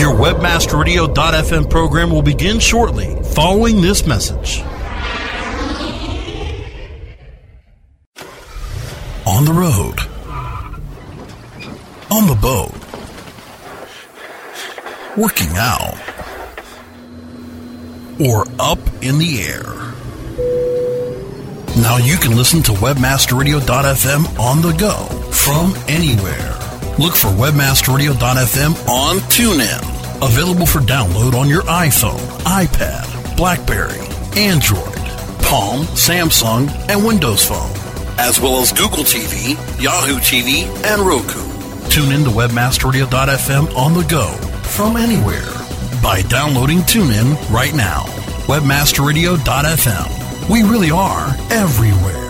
Your webmasterradio.fm program will begin shortly following this message. On the road, on the boat, working out, or up in the air. Now you can listen to webmasterradio.fm on the go from anywhere. Look for webmasterradio.fm on TuneIn. Available for download on your iPhone, iPad, Blackberry, Android, Palm, Samsung, and Windows Phone, as well as Google TV, Yahoo TV, and Roku. Tune in to webmasterradio.fm on the go from anywhere by downloading TuneIn right now. Webmasterradio.fm. We really are everywhere.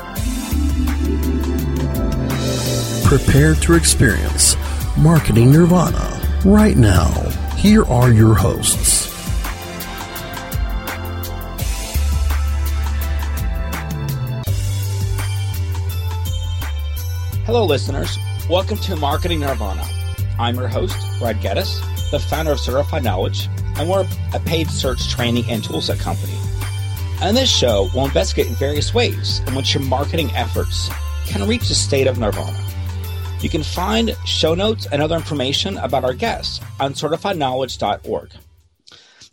prepare to experience Marketing Nirvana right now. Here are your hosts. Hello, listeners. Welcome to Marketing Nirvana. I'm your host, Brad Geddes, the founder of Certified Knowledge, and we're a paid search training and toolset company. On this show, we'll investigate in various ways in which your marketing efforts can reach the state of nirvana. You can find show notes and other information about our guests on certifiedknowledge.org.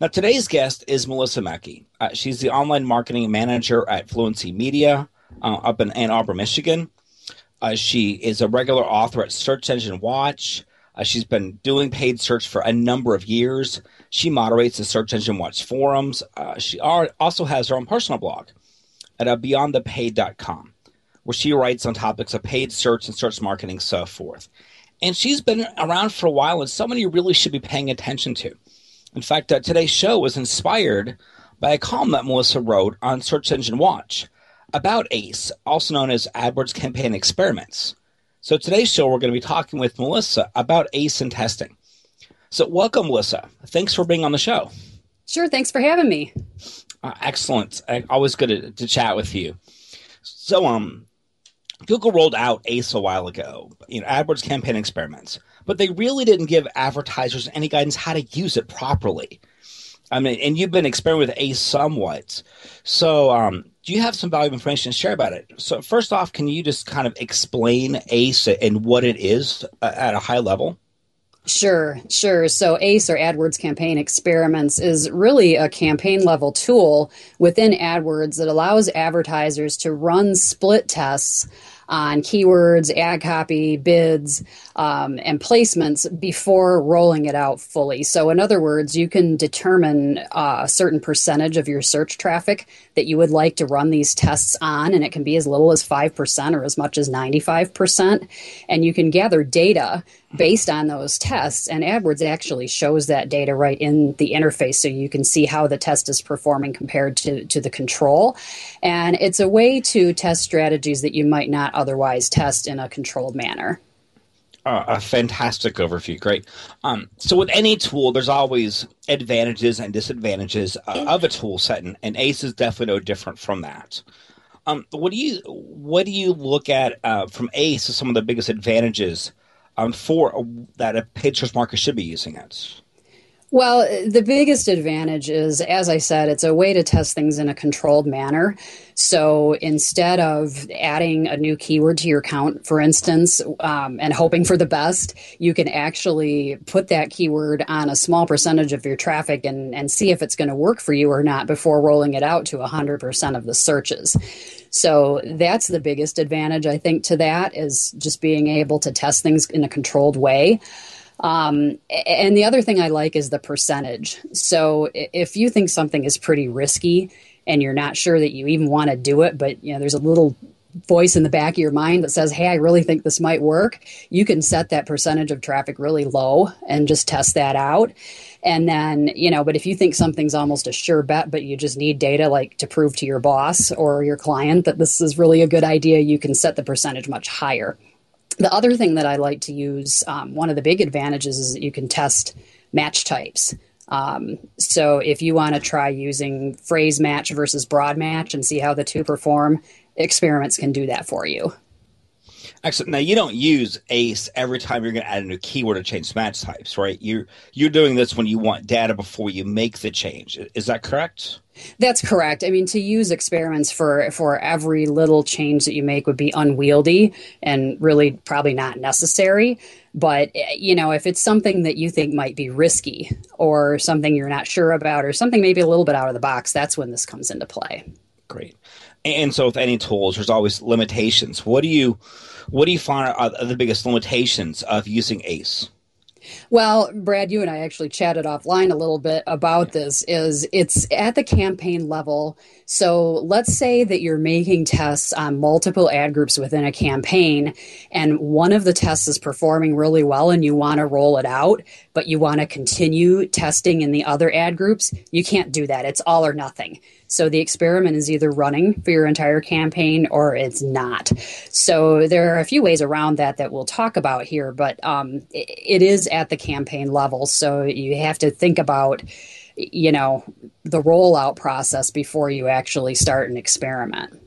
Now, today's guest is Melissa Mackey. Uh, she's the online marketing manager at Fluency Media uh, up in Ann Arbor, Michigan. Uh, she is a regular author at Search Engine Watch. Uh, she's been doing paid search for a number of years. She moderates the Search Engine Watch forums. Uh, she are, also has her own personal blog at uh, beyondthepaid.com where she writes on topics of paid search and search marketing, so forth. And she's been around for a while, and someone you really should be paying attention to. In fact, uh, today's show was inspired by a column that Melissa wrote on Search Engine Watch about ACE, also known as AdWords Campaign Experiments. So today's show, we're going to be talking with Melissa about ACE and testing. So, welcome, Melissa. Thanks for being on the show. Sure. Thanks for having me. Uh, excellent. Always good to, to chat with you. So, um, Google rolled out ACE a while ago, you know, AdWords campaign experiments, but they really didn't give advertisers any guidance how to use it properly. I mean, and you've been experimenting with ACE somewhat. So, um, do you have some valuable information to share about it? So, first off, can you just kind of explain ACE and what it is uh, at a high level? Sure, sure. So ACE or AdWords Campaign Experiments is really a campaign level tool within AdWords that allows advertisers to run split tests on keywords, ad copy, bids, um, and placements before rolling it out fully. So, in other words, you can determine uh, a certain percentage of your search traffic that you would like to run these tests on, and it can be as little as 5% or as much as 95%. And you can gather data based on those tests, and AdWords actually shows that data right in the interface so you can see how the test is performing compared to, to the control. And it's a way to test strategies that you might not otherwise test in a controlled manner. Uh, a fantastic overview. Great. Um, so, with any tool, there's always advantages and disadvantages uh, of a tool set, and, and, ACE is definitely no different from that. Um, what do you what do you look at uh, from ACE as some of the biggest advantages um, for that a paid search market should be using it? Well, the biggest advantage is, as I said, it's a way to test things in a controlled manner. So instead of adding a new keyword to your account, for instance, um, and hoping for the best, you can actually put that keyword on a small percentage of your traffic and, and see if it's going to work for you or not before rolling it out to 100% of the searches. So that's the biggest advantage, I think, to that is just being able to test things in a controlled way. Um, and the other thing I like is the percentage. So if you think something is pretty risky and you're not sure that you even want to do it, but you know there's a little voice in the back of your mind that says, "Hey, I really think this might work." You can set that percentage of traffic really low and just test that out. And then, you know, but if you think something's almost a sure bet, but you just need data like to prove to your boss or your client that this is really a good idea, you can set the percentage much higher. The other thing that I like to use, um, one of the big advantages is that you can test match types. Um, so if you want to try using phrase match versus broad match and see how the two perform, experiments can do that for you. Excellent. Now you don't use ACE every time you're going to add a new keyword or change match types, right? You're you're doing this when you want data before you make the change. Is that correct? That's correct. I mean, to use experiments for for every little change that you make would be unwieldy and really probably not necessary. But eh, you know, if it's something that you think might be risky or something you're not sure about or something maybe a little bit out of the box, that's when this comes into play. Great. And so with any tools, there's always limitations. What do you what do you find are the biggest limitations of using ACE? Well, Brad, you and I actually chatted offline a little bit about this is it's at the campaign level. So let's say that you're making tests on multiple ad groups within a campaign and one of the tests is performing really well and you want to roll it out, but you want to continue testing in the other ad groups. You can't do that. It's all or nothing. So the experiment is either running for your entire campaign or it's not. So there are a few ways around that that we'll talk about here, but um, it is at the campaign level. So you have to think about, you know, the rollout process before you actually start an experiment.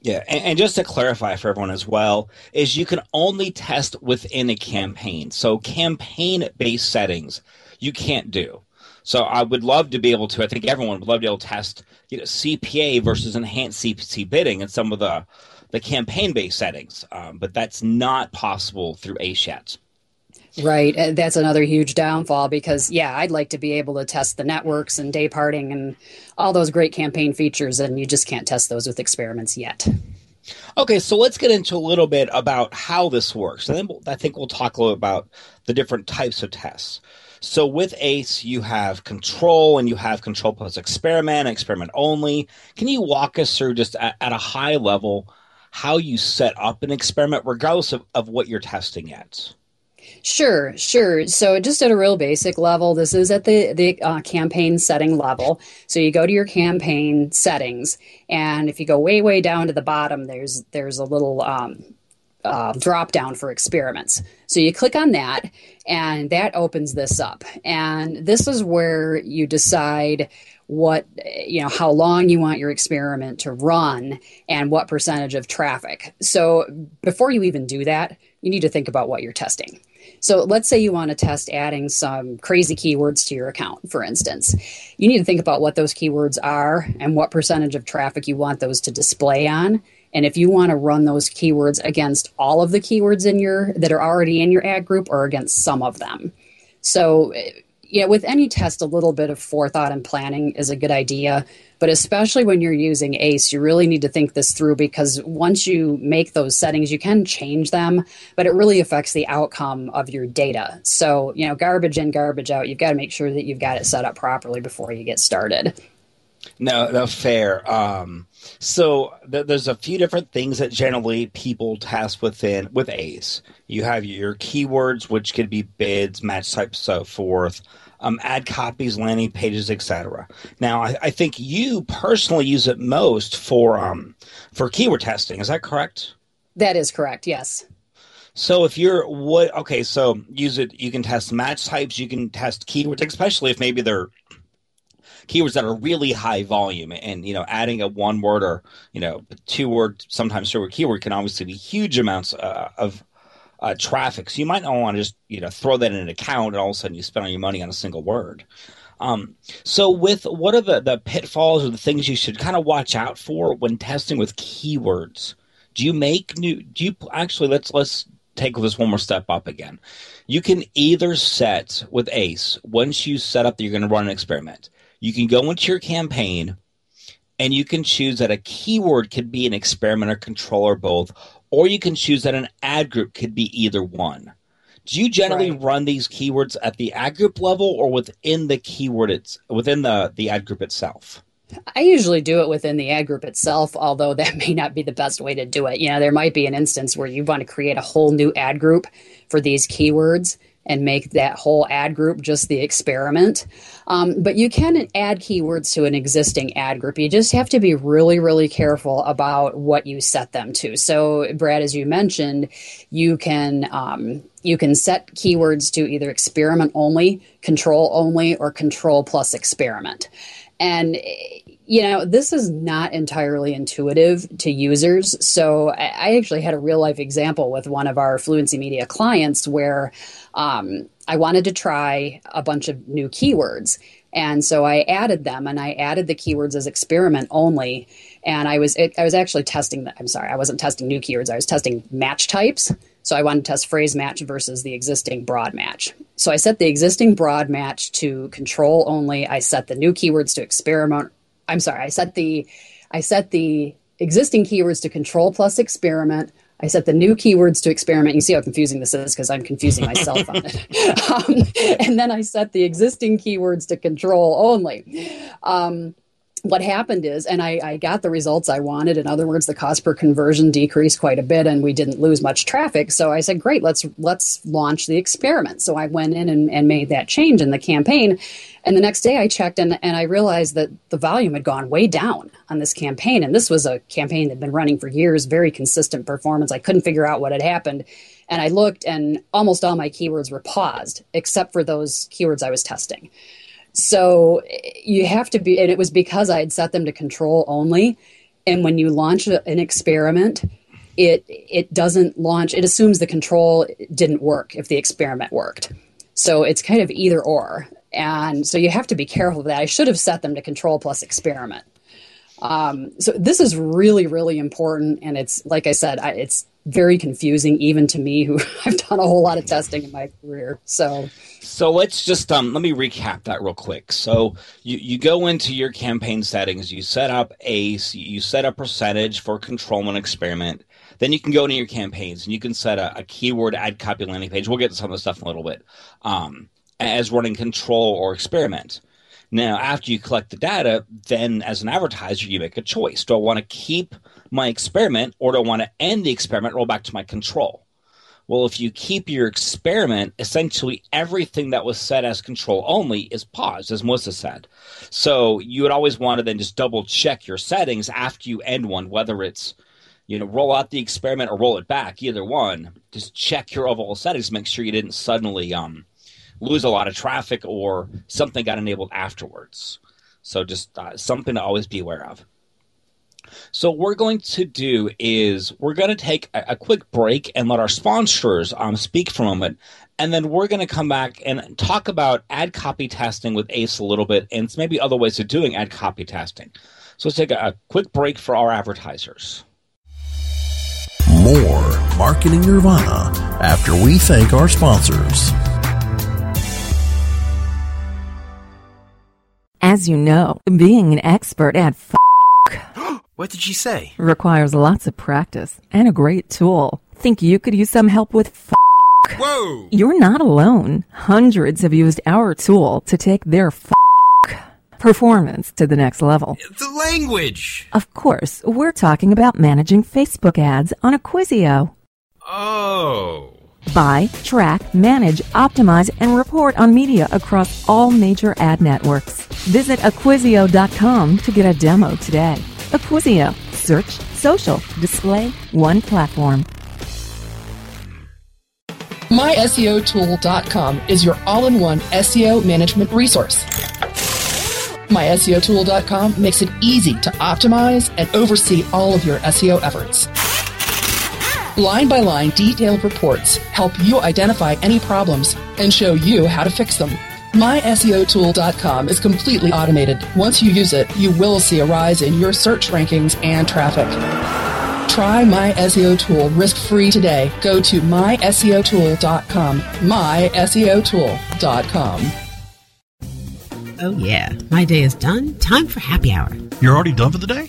Yeah, and, and, just to clarify for everyone as well, is you can only test within a campaign. So campaign-based settings you can't do. So I would love to be able to. I think everyone would love to be able to test, you know, CPA versus enhanced CPC bidding and some of the the campaign based settings, um, but that's not possible through yet. Right. That's another huge downfall because, yeah, I'd like to be able to test the networks and day parting and all those great campaign features, and you just can't test those with experiments yet. Okay, so let's get into a little bit about how this works. And then I think we'll talk a little about the different types of tests. So with ACE, you have control and you have control plus experiment, experiment only. Can you walk us through just at, at a high level how you set up an experiment, regardless of, of what you're testing at? Sure, sure. So just at a real basic level, this is at the the uh, campaign setting level. So you go to your campaign settings, and if you go way way down to the bottom, there's there's a little um, uh, drop down for experiments. So you click on that, and that opens this up. And this is where you decide what you know how long you want your experiment to run and what percentage of traffic so before you even do that you need to think about what you're testing so let's say you want to test adding some crazy keywords to your account for instance you need to think about what those keywords are and what percentage of traffic you want those to display on and if you want to run those keywords against all of the keywords in your that are already in your ad group or against some of them. So yeah, with any test, a little bit of forethought and planning is a good idea. But especially when you're using ACE, you really need to think this through because once you make those settings, you can change them, but it really affects the outcome of your data. So, you know, garbage in, garbage out, you've got to make sure that you've got it set up properly before you get started. No, no, fair. Um, so th- there's a few different things that generally people test within with ACE. You have your keywords, which could be bids, match types, so forth. Um, ad copies, landing pages, etc. Now, I, I, think you personally use it most for um, for keyword testing. Is that correct? That is correct. Yes. So if you're what okay, so use it. You can test match types. You can test keywords, especially if maybe they're keywords that are really high volume and you know adding a one word or you know two word sometimes three word keyword can obviously be huge amounts uh, of uh, traffic. So you might not want to just you know throw that in an account and all of a sudden you spend all your money on a single word. Um, so with what are the, the pitfalls or the things you should kind of watch out for when testing with keywords? Do you make new? Do you actually let's let's take this one more step up again. You can either set with ACE once you set up that you're going to run an experiment. You can go into your campaign and you can choose that a keyword could be an experiment or control or both, or you can choose that an ad group could be either one. Do you generally right. run these keywords at the ad group level or within the keyword it's within the, the ad group itself? I usually do it within the ad group itself, although that may not be the best way to do it. You know, there might be an instance where you want to create a whole new ad group for these keywords and make that whole ad group just the experiment. Um, but you can add keywords to an existing ad group. You just have to be really, really careful about what you set them to. So, Brad, as you mentioned, you can um, you can set keywords to either experiment only, control only, or control plus experiment. And you know, this is not entirely intuitive to users. So I actually had a real life example with one of our Fluency Media clients where um, I wanted to try a bunch of new keywords. And so I added them and I added the keywords as experiment only. And I was it, I was actually testing the, I'm sorry, I wasn't testing new keywords. I was testing match types. So I wanted to test phrase match versus the existing broad match. So I set the existing broad match to control only. I set the new keywords to experiment I'm sorry, I set the I set the existing keywords to control plus experiment. I set the new keywords to experiment. You see how confusing this is because I'm confusing myself on it. Um, and then I set the existing keywords to control only. Um, what happened is, and I, I, got the results I wanted. In other words, the cost per conversion decreased quite a bit, and we didn't lose much traffic. So I said, "Great, let's let's launch the experiment." So I went in and, and made that change in the campaign, and the next day I checked, and, and I realized that the volume had gone way down on this campaign. And this was a campaign that had been running for years, very consistent performance. I couldn't figure out what had happened, and I looked, and almost all my keywords were paused, except for those keywords I was testing. So you have to be, and it was because I had set them to control only. And when you launch an experiment, it it doesn't launch. It assumes the control didn't work if the experiment worked. So it's kind of either or, and so you have to be careful of that. I should have set them to control plus experiment. Um, so this is really really important, and it's like I said, I, it's very confusing even to me who I've done a whole lot of testing in my career. So so let's just um let me recap that real quick. So you you go into your campaign settings, you set up ACE, you set a percentage for control and experiment. Then you can go into your campaigns and you can set a, a keyword ad copy landing page. We'll get to some of the stuff in a little bit. Um, as running control or experiment. Now, after you collect the data, then as an advertiser, you make a choice. Do I want to keep my experiment or do I want to end the experiment, roll back to my control? Well, if you keep your experiment, essentially everything that was set as control only is paused, as Melissa said. So you would always want to then just double check your settings after you end one, whether it's you know roll out the experiment or roll it back, either one. Just check your overall settings, make sure you didn't suddenly um, lose a lot of traffic or something got enabled afterwards. So just uh, something to always be aware of. So what we're going to do is we're going to take a, a quick break and let our sponsors um, speak for a moment, and then we're going to come back and talk about ad copy testing with ACE a little bit, and maybe other ways of doing ad copy testing. So let's take a, a quick break for our advertisers. More marketing nirvana after we thank our sponsors. As you know, being an expert at What did she say? Requires lots of practice and a great tool. Think you could use some help with f- Whoa! You're not alone. Hundreds have used our tool to take their f- performance to the next level. The language! Of course, we're talking about managing Facebook ads on Acquisio. Oh. Buy, track, manage, optimize, and report on media across all major ad networks. Visit Acquisio.com to get a demo today. Acquisio. Search, social, display, one platform. MySEOtool.com is your all-in-one SEO management resource. MySEOtool.com makes it easy to optimize and oversee all of your SEO efforts. Line by line, detailed reports help you identify any problems and show you how to fix them. MySEOTool.com is completely automated. Once you use it, you will see a rise in your search rankings and traffic. Try My SEO Tool risk-free today. Go to myseotool.com. myseotool.com. Oh yeah, my day is done. Time for happy hour. You're already done for the day?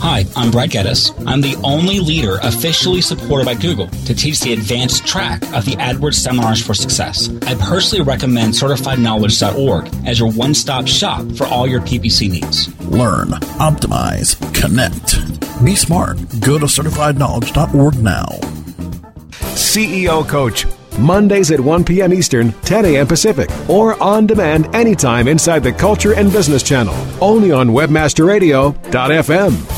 Hi, I'm Brad Geddes. I'm the only leader officially supported by Google to teach the advanced track of the AdWords Seminars for Success. I personally recommend CertifiedKnowledge.org as your one stop shop for all your PPC needs. Learn, optimize, connect. Be smart. Go to certifiedknowledge.org now. CEO Coach. Mondays at 1 p.m. Eastern, 10 a.m. Pacific, or on demand anytime inside the Culture and Business Channel. Only on WebmasterRadio.fm.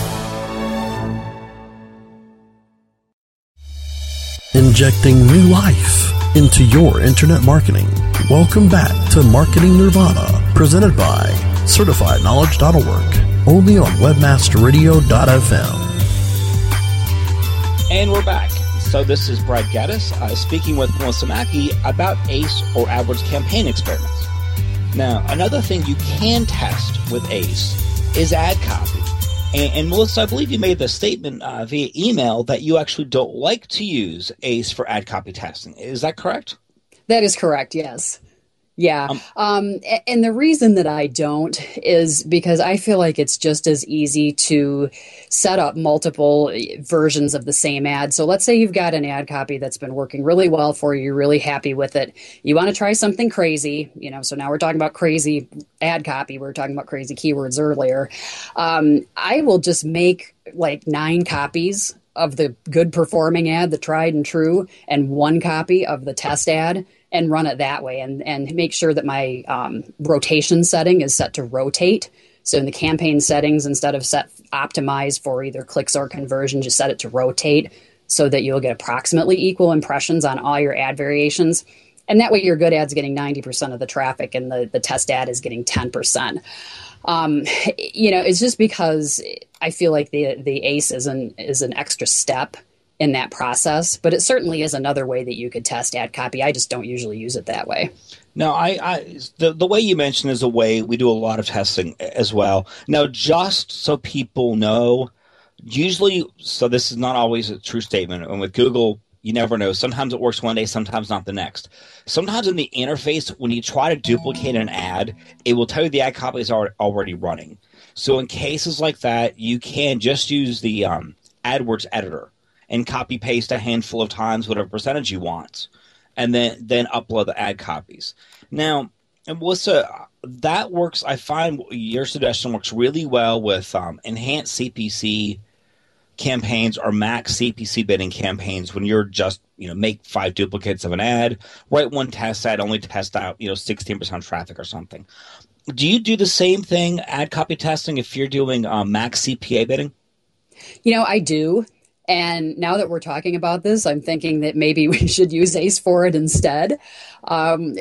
Injecting new life into your internet marketing. Welcome back to Marketing Nirvana, presented by CertifiedKnowledge.org, only on WebmasterRadio.fm. And we're back. So this is Brad Geddes uh, speaking with Melissa Mackey about ACE or AdWords campaign experiments. Now, another thing you can test with ACE is ad copy. And, and Melissa, I believe you made the statement uh, via email that you actually don't like to use ACE for ad copy testing. Is that correct? That is correct, yes. Yeah. Um, um, and the reason that I don't is because I feel like it's just as easy to set up multiple versions of the same ad. So let's say you've got an ad copy that's been working really well for you, you're really happy with it. You want to try something crazy, you know, so now we're talking about crazy ad copy. We were talking about crazy keywords earlier. Um, I will just make like nine copies of the good performing ad, the tried and true, and one copy of the test ad and run it that way and, and make sure that my um, rotation setting is set to rotate. So in the campaign settings, instead of set optimized for either clicks or conversion, just set it to rotate so that you'll get approximately equal impressions on all your ad variations. And that way your good ad's getting 90% of the traffic and the, the test ad is getting 10%. Um, you know, it's just because I feel like the the ACE is an is an extra step in that process. But it certainly is another way that you could test ad copy. I just don't usually use it that way. No, I, I the the way you mentioned is a way we do a lot of testing as well. Now, just so people know, usually, so this is not always a true statement. And with Google, you never know. Sometimes it works one day, sometimes not the next. Sometimes in the interface, when you try to duplicate an ad, it will tell you the ad copy is already running. So in cases like that, you can just use the um, AdWords editor and copy paste a handful of times whatever percentage you want, and then then upload the ad copies. Now, Melissa, that works. I find your suggestion works really well with um, enhanced CPC campaigns or max CPC bidding campaigns when you're just you know make five duplicates of an ad, write one test ad, only test out you know sixteen percent traffic or something. Do you do the same thing ad copy testing if you're doing um, max CPA bidding? You know, I do. And now that we're talking about this, I'm thinking that maybe we should use ACE for it instead. Um,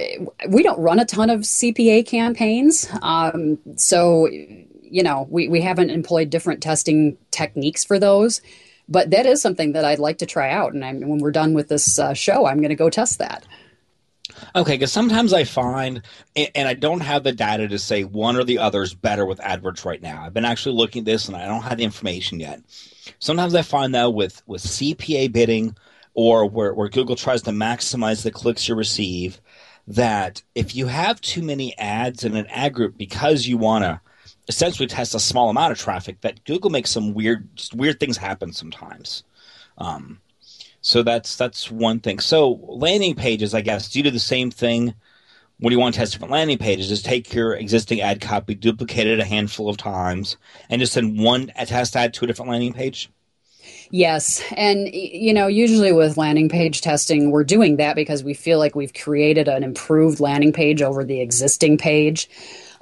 we don't run a ton of CPA campaigns. Um, so, you know, we, we haven't employed different testing techniques for those. But that is something that I'd like to try out. And I'm, when we're done with this uh, show, I'm going to go test that. Okay, because sometimes I find, and I don't have the data to say one or the other is better with AdWords right now. I've been actually looking at this and I don't have the information yet. Sometimes I find that with with CPA bidding or where, where Google tries to maximize the clicks you receive, that if you have too many ads in an ad group because you want to essentially test a small amount of traffic, that Google makes some weird weird things happen sometimes. Um, so that's that's one thing. So landing pages, I guess, do you do the same thing when you want to test different landing pages? Just take your existing ad copy, duplicate it a handful of times, and just send one test ad to a different landing page. Yes. And, you know, usually with landing page testing, we're doing that because we feel like we've created an improved landing page over the existing page.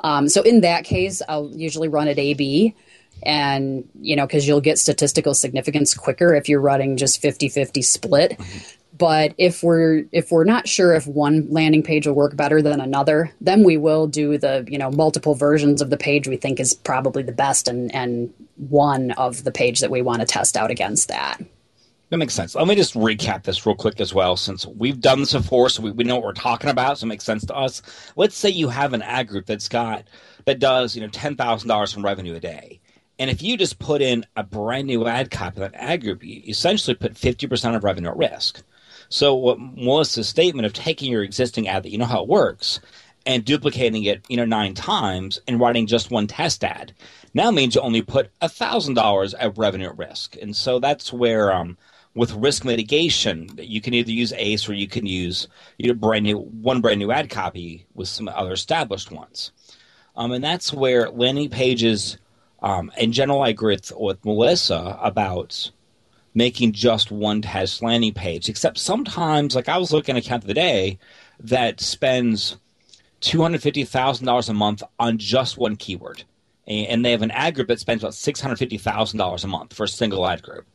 Um, so in that case, I'll usually run it A/B, and you know because you'll get statistical significance quicker if you're running just 50-50 split. But if we're if we're not sure if one landing page will work better than another, then we will do the you know multiple versions of the page we think is probably the best and and one of the page that we want to test out against that. That makes sense. Let me just recap this real quick as well, since we've done this before, so we, we know what we're talking about, so it makes sense to us. Let's say you have an ad group that's got that does you know ten thousand dollars in revenue a day, and if you just put in a brand new ad copy that ad group, you essentially put fifty percent of revenue at risk. So what Melissa's statement of taking your existing ad that you know how it works and duplicating it, you know, nine times and writing just one test ad now means you only put thousand dollars of revenue at risk. And so that's where um, with risk mitigation, you can either use ACE or you can use you know brand new one brand new ad copy with some other established ones. Um, and that's where landing pages um, in general I agree with, with Melissa about making just one test landing page. Except sometimes, like I was looking at account of the day that spends two hundred fifty thousand dollars a month on just one keyword, and they have an ad group that spends about six hundred fifty thousand dollars a month for a single ad group.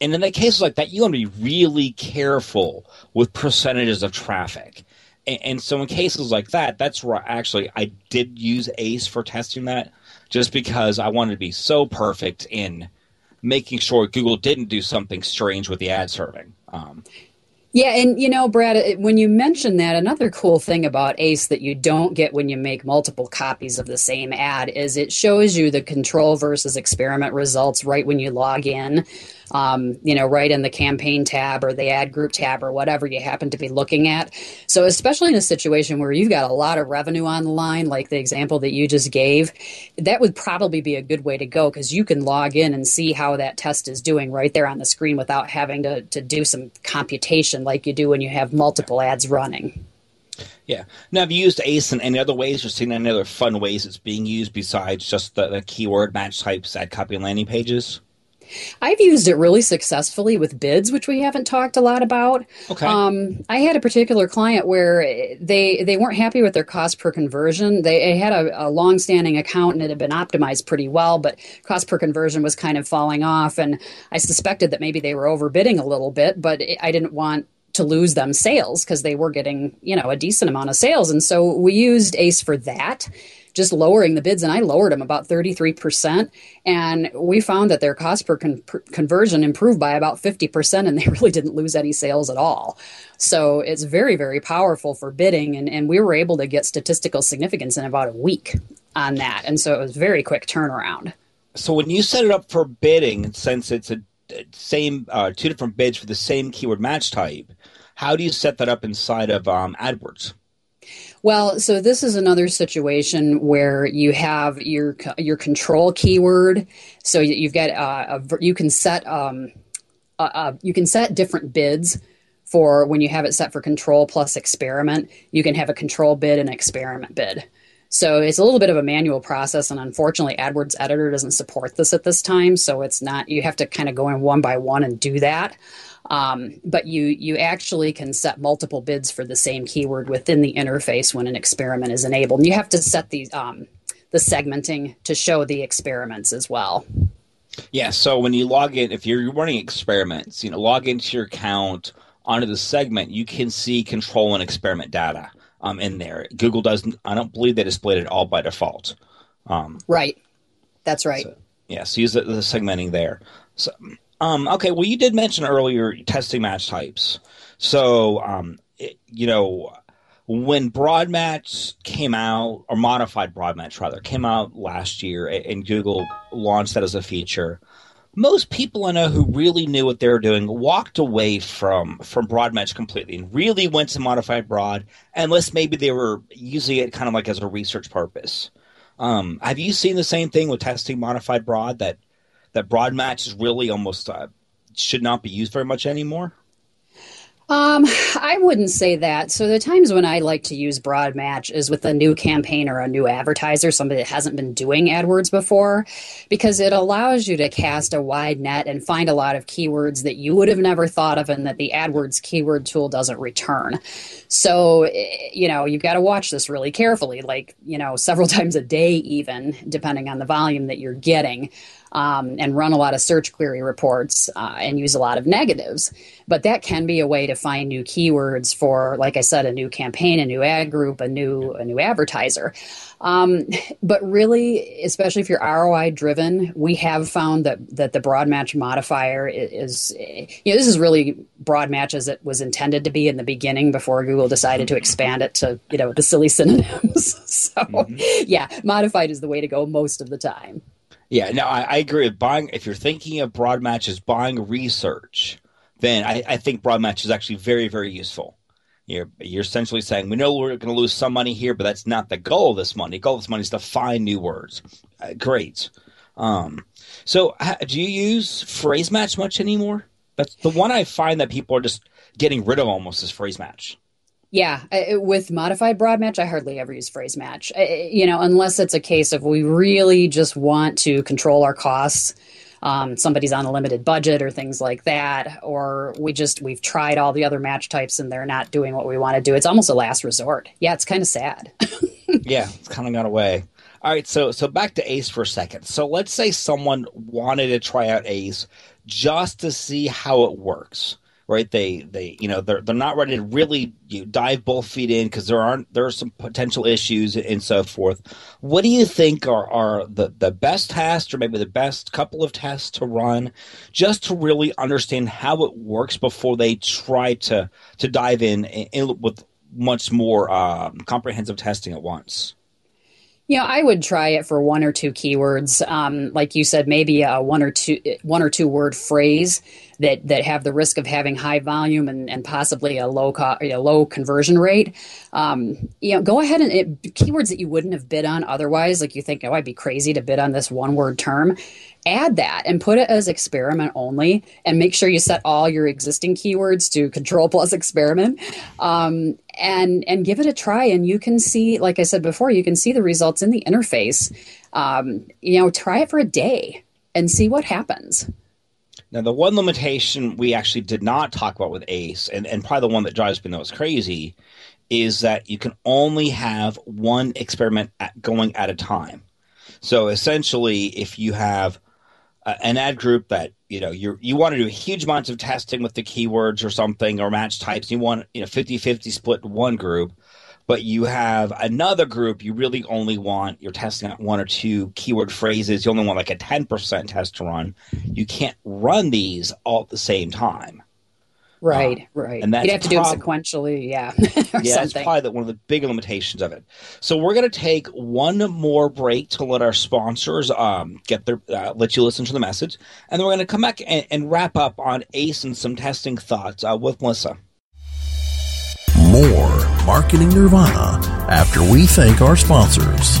And in the cases like that, you want to be really careful with percentages of traffic. And, and so in cases like that, that's where actually I did use ACE for testing that, just because I wanted to be so perfect in making sure Google didn't do something strange with the ad serving. Um, yeah, and you know, Brad, when you mention that, another cool thing about ACE that you don't get when you make multiple copies of the same ad is it shows you the control versus experiment results right when you log in um, you know, right in the campaign tab or the ad group tab or whatever you happen to be looking at. So, especially in a situation where you've got a lot of revenue on the line, like the example that you just gave, that would probably be a good way to go because you can log in and see how that test is doing right there on the screen without having to, to do some computation like you do when you have multiple ads running. Yeah. Now, have you used ACE in any other ways or seen any other fun ways it's being used besides just the, the keyword match types, ad copy, and landing pages? I've used it really successfully with bids, which we haven't talked a lot about. Okay. Um, I had a particular client where they they weren't happy with their cost per conversion. They had a, a long-standing account and it had been optimized pretty well, but cost per conversion was kind of falling off. And I suspected that maybe they were overbidding a little bit, but I didn't want to lose them sales because they were getting you know a decent amount of sales and so we used ace for that just lowering the bids, and I lowered them about 33%. And we found that their cost per con- conversion improved by about 50%, and they really didn't lose any sales at all. So it's very, very powerful for bidding, and, and we were able to get statistical significance in about a week on that. And so it was very quick turnaround. So when you set it up for bidding, since it's a same uh, two different bids for the same keyword match type, how do you set that up inside of um, AdWords? Well, so this is another situation where you have your your control keyword. So you've got uh, a, you can set um, uh, you can set different bids for when you have it set for control plus experiment. You can have a control bid and experiment bid. So it's a little bit of a manual process, and unfortunately, AdWords Editor doesn't support this at this time. So it's not you have to kind of go in one by one and do that. Um, but you you actually can set multiple bids for the same keyword within the interface when an experiment is enabled. And you have to set the um, the segmenting to show the experiments as well. Yeah. So when you log in, if you're running experiments, you know, log into your account onto the segment, you can see control and experiment data um, in there. Google doesn't. I don't believe they displayed it all by default. Um, right. That's right. So, yeah. So use the, the segmenting there. So um, okay, well, you did mention earlier testing match types. So, um, it, you know, when broad match came out, or modified broad match rather, came out last year, and Google launched that as a feature, most people I know who really knew what they were doing walked away from from broad match completely and really went to modified broad, unless maybe they were using it kind of like as a research purpose. Um, have you seen the same thing with testing modified broad that that broad match is really almost uh, should not be used very much anymore? Um, I wouldn't say that. So the times when I like to use broad match is with a new campaign or a new advertiser, somebody that hasn't been doing AdWords before, because it allows you to cast a wide net and find a lot of keywords that you would have never thought of and that the AdWords keyword tool doesn't return. So, eh, you know, you've got to watch this really carefully, like, you know, several times a day, even depending on the volume that you're getting um, and run a lot of search query reports uh, and use a lot of negatives. But that can be a way to find new keywords for, like I said, a new campaign, a new ad group, a new a new advertiser. Um, but really, especially if you're ROI driven, we have found that that the broad match modifier is, you know, this is really broad match as it was intended to be in the beginning before Google decided to expand it to you know the silly synonyms. so mm-hmm. yeah, modified is the way to go most of the time. Yeah, no, I, I, agree with buying. If you're thinking of broad matches, buying research, then I, I think broad match is actually very, very useful. You're, you're essentially saying we know we're going to lose some money here, but that's not the goal of this money. The goal of this money is to find new words. Uh, great. Um, so, do you use phrase match much anymore? That's the one I find that people are just getting rid of almost is phrase match. Yeah, with modified broad match, I hardly ever use phrase match. You know, unless it's a case of we really just want to control our costs. Um, somebody's on a limited budget or things like that, or we just we've tried all the other match types and they're not doing what we want to do. It's almost a last resort. Yeah, it's kind of sad. yeah, it's kind of gone away. All right, so so back to Ace for a second. So let's say someone wanted to try out Ace just to see how it works right? They they you know they're they're not ready to really you dive both feet in because there aren't there are some potential issues and so forth. What do you think are are the the best tests or maybe the best couple of tests to run just to really understand how it works before they try to to dive in, in with much more um, comprehensive testing at once? Know, I would try it for one or two keywords. Um, like you said, maybe a one or two one or two word phrase that that have the risk of having high volume and, and possibly a low co- a low conversion rate. Um, you know, go ahead and it, keywords that you wouldn't have bid on otherwise. Like you think, oh, I'd be crazy to bid on this one word term add that and put it as experiment only and make sure you set all your existing keywords to control plus experiment. Um, and and give it a try. And you can see like i said before you can see the results in the interface. Um, you know try it for a day and see what happens. Now the one limitation we actually did not talk about with ace and, and probably the one that drives me most crazy is that you can only have one experiment at, going at a time. So essentially if you have uh, an ad group that you know you you want to do huge amounts of testing with the keywords or something or match types you want you know 50-50 split one group but you have another group you really only want you're testing out one or two keyword phrases you only want like a 10% test to run. You can't run these all at the same time Right, um, right. And that's you'd have to prob- do it sequentially, yeah. yeah, that's probably the, one of the big limitations of it. So we're going to take one more break to let our sponsors um, get their uh, let you listen to the message, and then we're going to come back and, and, wrap up on Ace and some testing thoughts uh, with Melissa. More marketing nirvana after we thank our sponsors.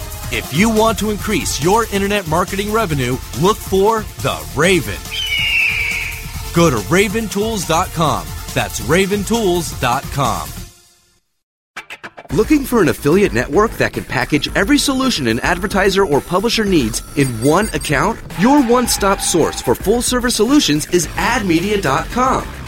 If you want to increase your internet marketing revenue, look for The Raven. Go to raventools.com. That's raventools.com. Looking for an affiliate network that can package every solution an advertiser or publisher needs in one account? Your one stop source for full service solutions is admedia.com.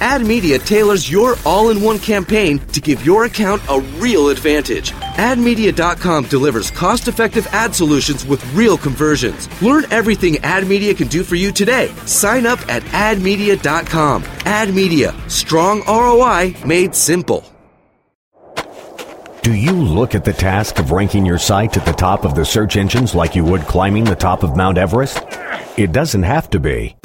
Ad Media tailors your all in one campaign to give your account a real advantage. AdMedia.com delivers cost effective ad solutions with real conversions. Learn everything Ad Media can do for you today. Sign up at AdMedia.com. Ad Media, strong ROI made simple. Do you look at the task of ranking your site at the top of the search engines like you would climbing the top of Mount Everest? It doesn't have to be.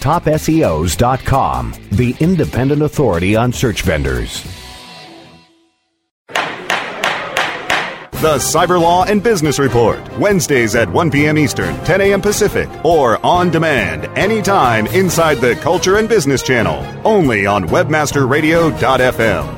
TopSEOs.com, the independent authority on search vendors. The Cyber Law and Business Report, Wednesdays at 1 p.m. Eastern, 10 a.m. Pacific, or on demand anytime inside the Culture and Business Channel, only on WebmasterRadio.fm.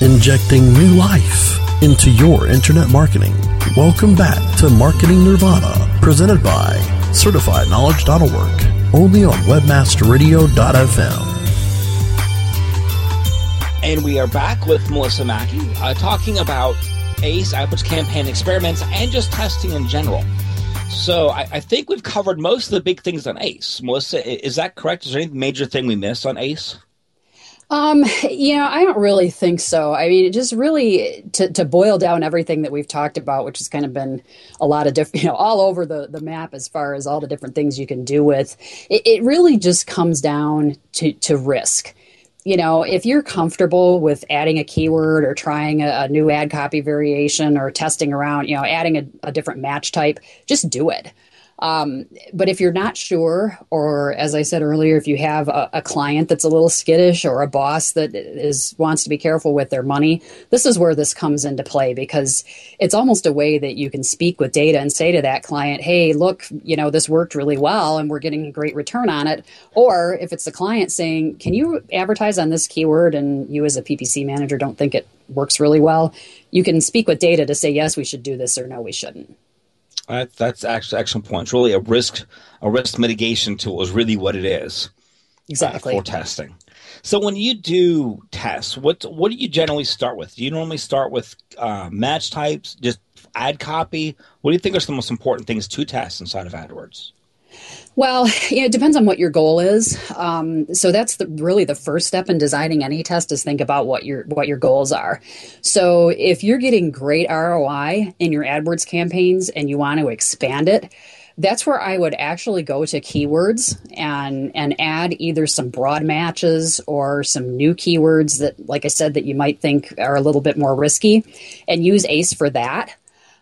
Injecting new life into your internet marketing. Welcome back to Marketing Nirvana, presented by CertifiedKnowledge.org, only on WebmasterRadio.fm. And we are back with Melissa Mackey uh, talking about ACE, AdWords campaign experiments, and just testing in general. So I, I, think we've covered most of the big things on ACE. Melissa, is that correct? Is there any major thing we missed on ACE? Um, you know, I don't really think so. I mean, just really to, to boil down everything that we've talked about, which has kind of been a lot of different, you know, all over the, the map as far as all the different things you can do with, it, it really just comes down to, to risk you know, if you're comfortable with adding a keyword or trying a, a new ad copy variation or testing around, you know, adding a, a different match type, just do it. Um, but if you're not sure, or as I said earlier, if you have a, a, client that's a little skittish or a boss that is wants to be careful with their money, this is where this comes into play because it's almost a way that you can speak with data and say to that client, "Hey, look, you know this worked really well, and we're getting a great return on it." Or if it's the client saying, "Can you advertise on this keyword?" and you as a PPC manager don't think it works really well, you can speak with data to say, "Yes, we should do this," or "No, we shouldn't." That, that's actually excellent point. It's really a risk a risk mitigation tool is really what it is. Exactly for testing. So when you do tests, what what do you generally start with? Do you normally start with uh, match types, just ad copy? What do you think are the most important things to test inside of AdWords? Well, you know, it depends on what your goal is. Um, so that's the, really the first step in designing any test is think about what your what your goals are. So if you're getting great ROI in your AdWords campaigns and you want to expand it, that's where I would actually go to keywords and and add either some broad matches or some new keywords that, like I said, that you might think are a little bit more risky, and use ACE for that.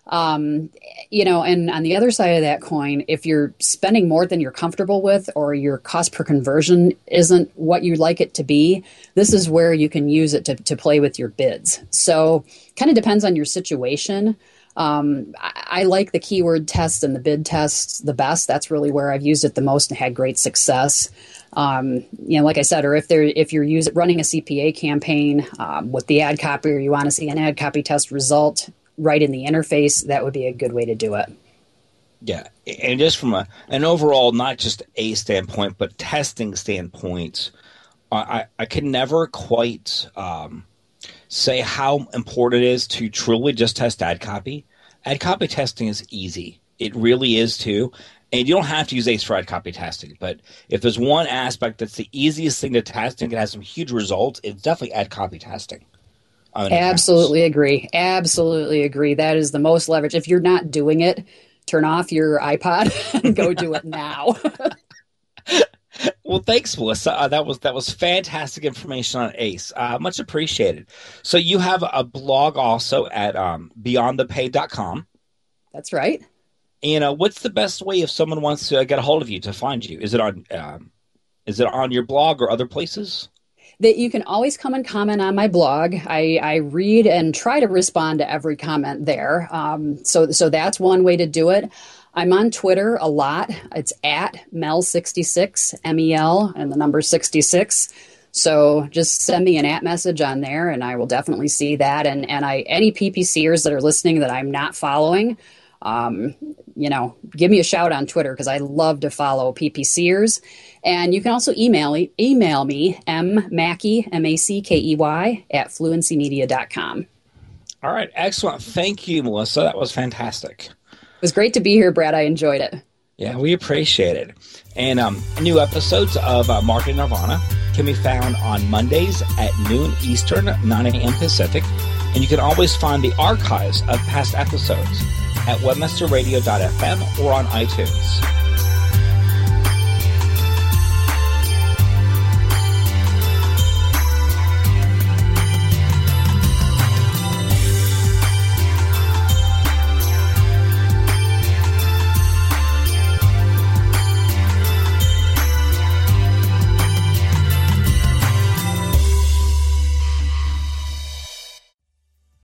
Um, you know, and on the other side of that coin, if you're spending more than you're comfortable with or your cost per conversion isn't what you'd like it to be, this is where you can use it to, to play with your bids. So, kind of depends on your situation. Um, I, I, like the keyword test and the bid tests the best. That's really where I've used it the most and had great success. Um, you know, like I said, or if they're if you're using running a CPA campaign um, with the ad copy, or you want to see an ad copy test result, right in the interface, that would be a good way to do it. Yeah, and just from a an overall, not just a standpoint, but testing standpoint, I I can never quite um, say how important it is to truly just test ad copy. Ad copy testing is easy. It really is too. And you don't have to use ACE for ad copy testing, but if there's one aspect that's the easiest thing to test and can have some huge results, it's definitely ad copy testing. Absolutely agree. Absolutely agree. That is the most leverage. If you're not doing it, turn off your iPod and go do it now. well, thanks, Melissa. Uh, that was that was fantastic information on ACE. Uh, much appreciated. So you have a blog also at um, beyondthepaid.com. That's right. And uh, what's the best way if someone wants to get a hold of you to find you? Is it on um, is it on your blog or other places? That you can always come and comment on my blog. I, I read and try to respond to every comment there. Um, so, so that's one way to do it. I'm on Twitter a lot. It's at Mel66, M E L, and the number 66. So just send me an at message on there, and I will definitely see that. And and I any PPCers that are listening that I'm not following, um, you know, give me a shout on Twitter because I love to follow PPCers. And you can also email email me m mackey m a c k e y at fluencymedia.com. All right, excellent. Thank you, Melissa. That was fantastic. It was great to be here, Brad. I enjoyed it. Yeah, we appreciate it. And um, new episodes of uh, Marketing Nirvana can be found on Mondays at noon Eastern, 9 a.m. Pacific. And you can always find the archives of past episodes at webmasterradio.fm or on iTunes.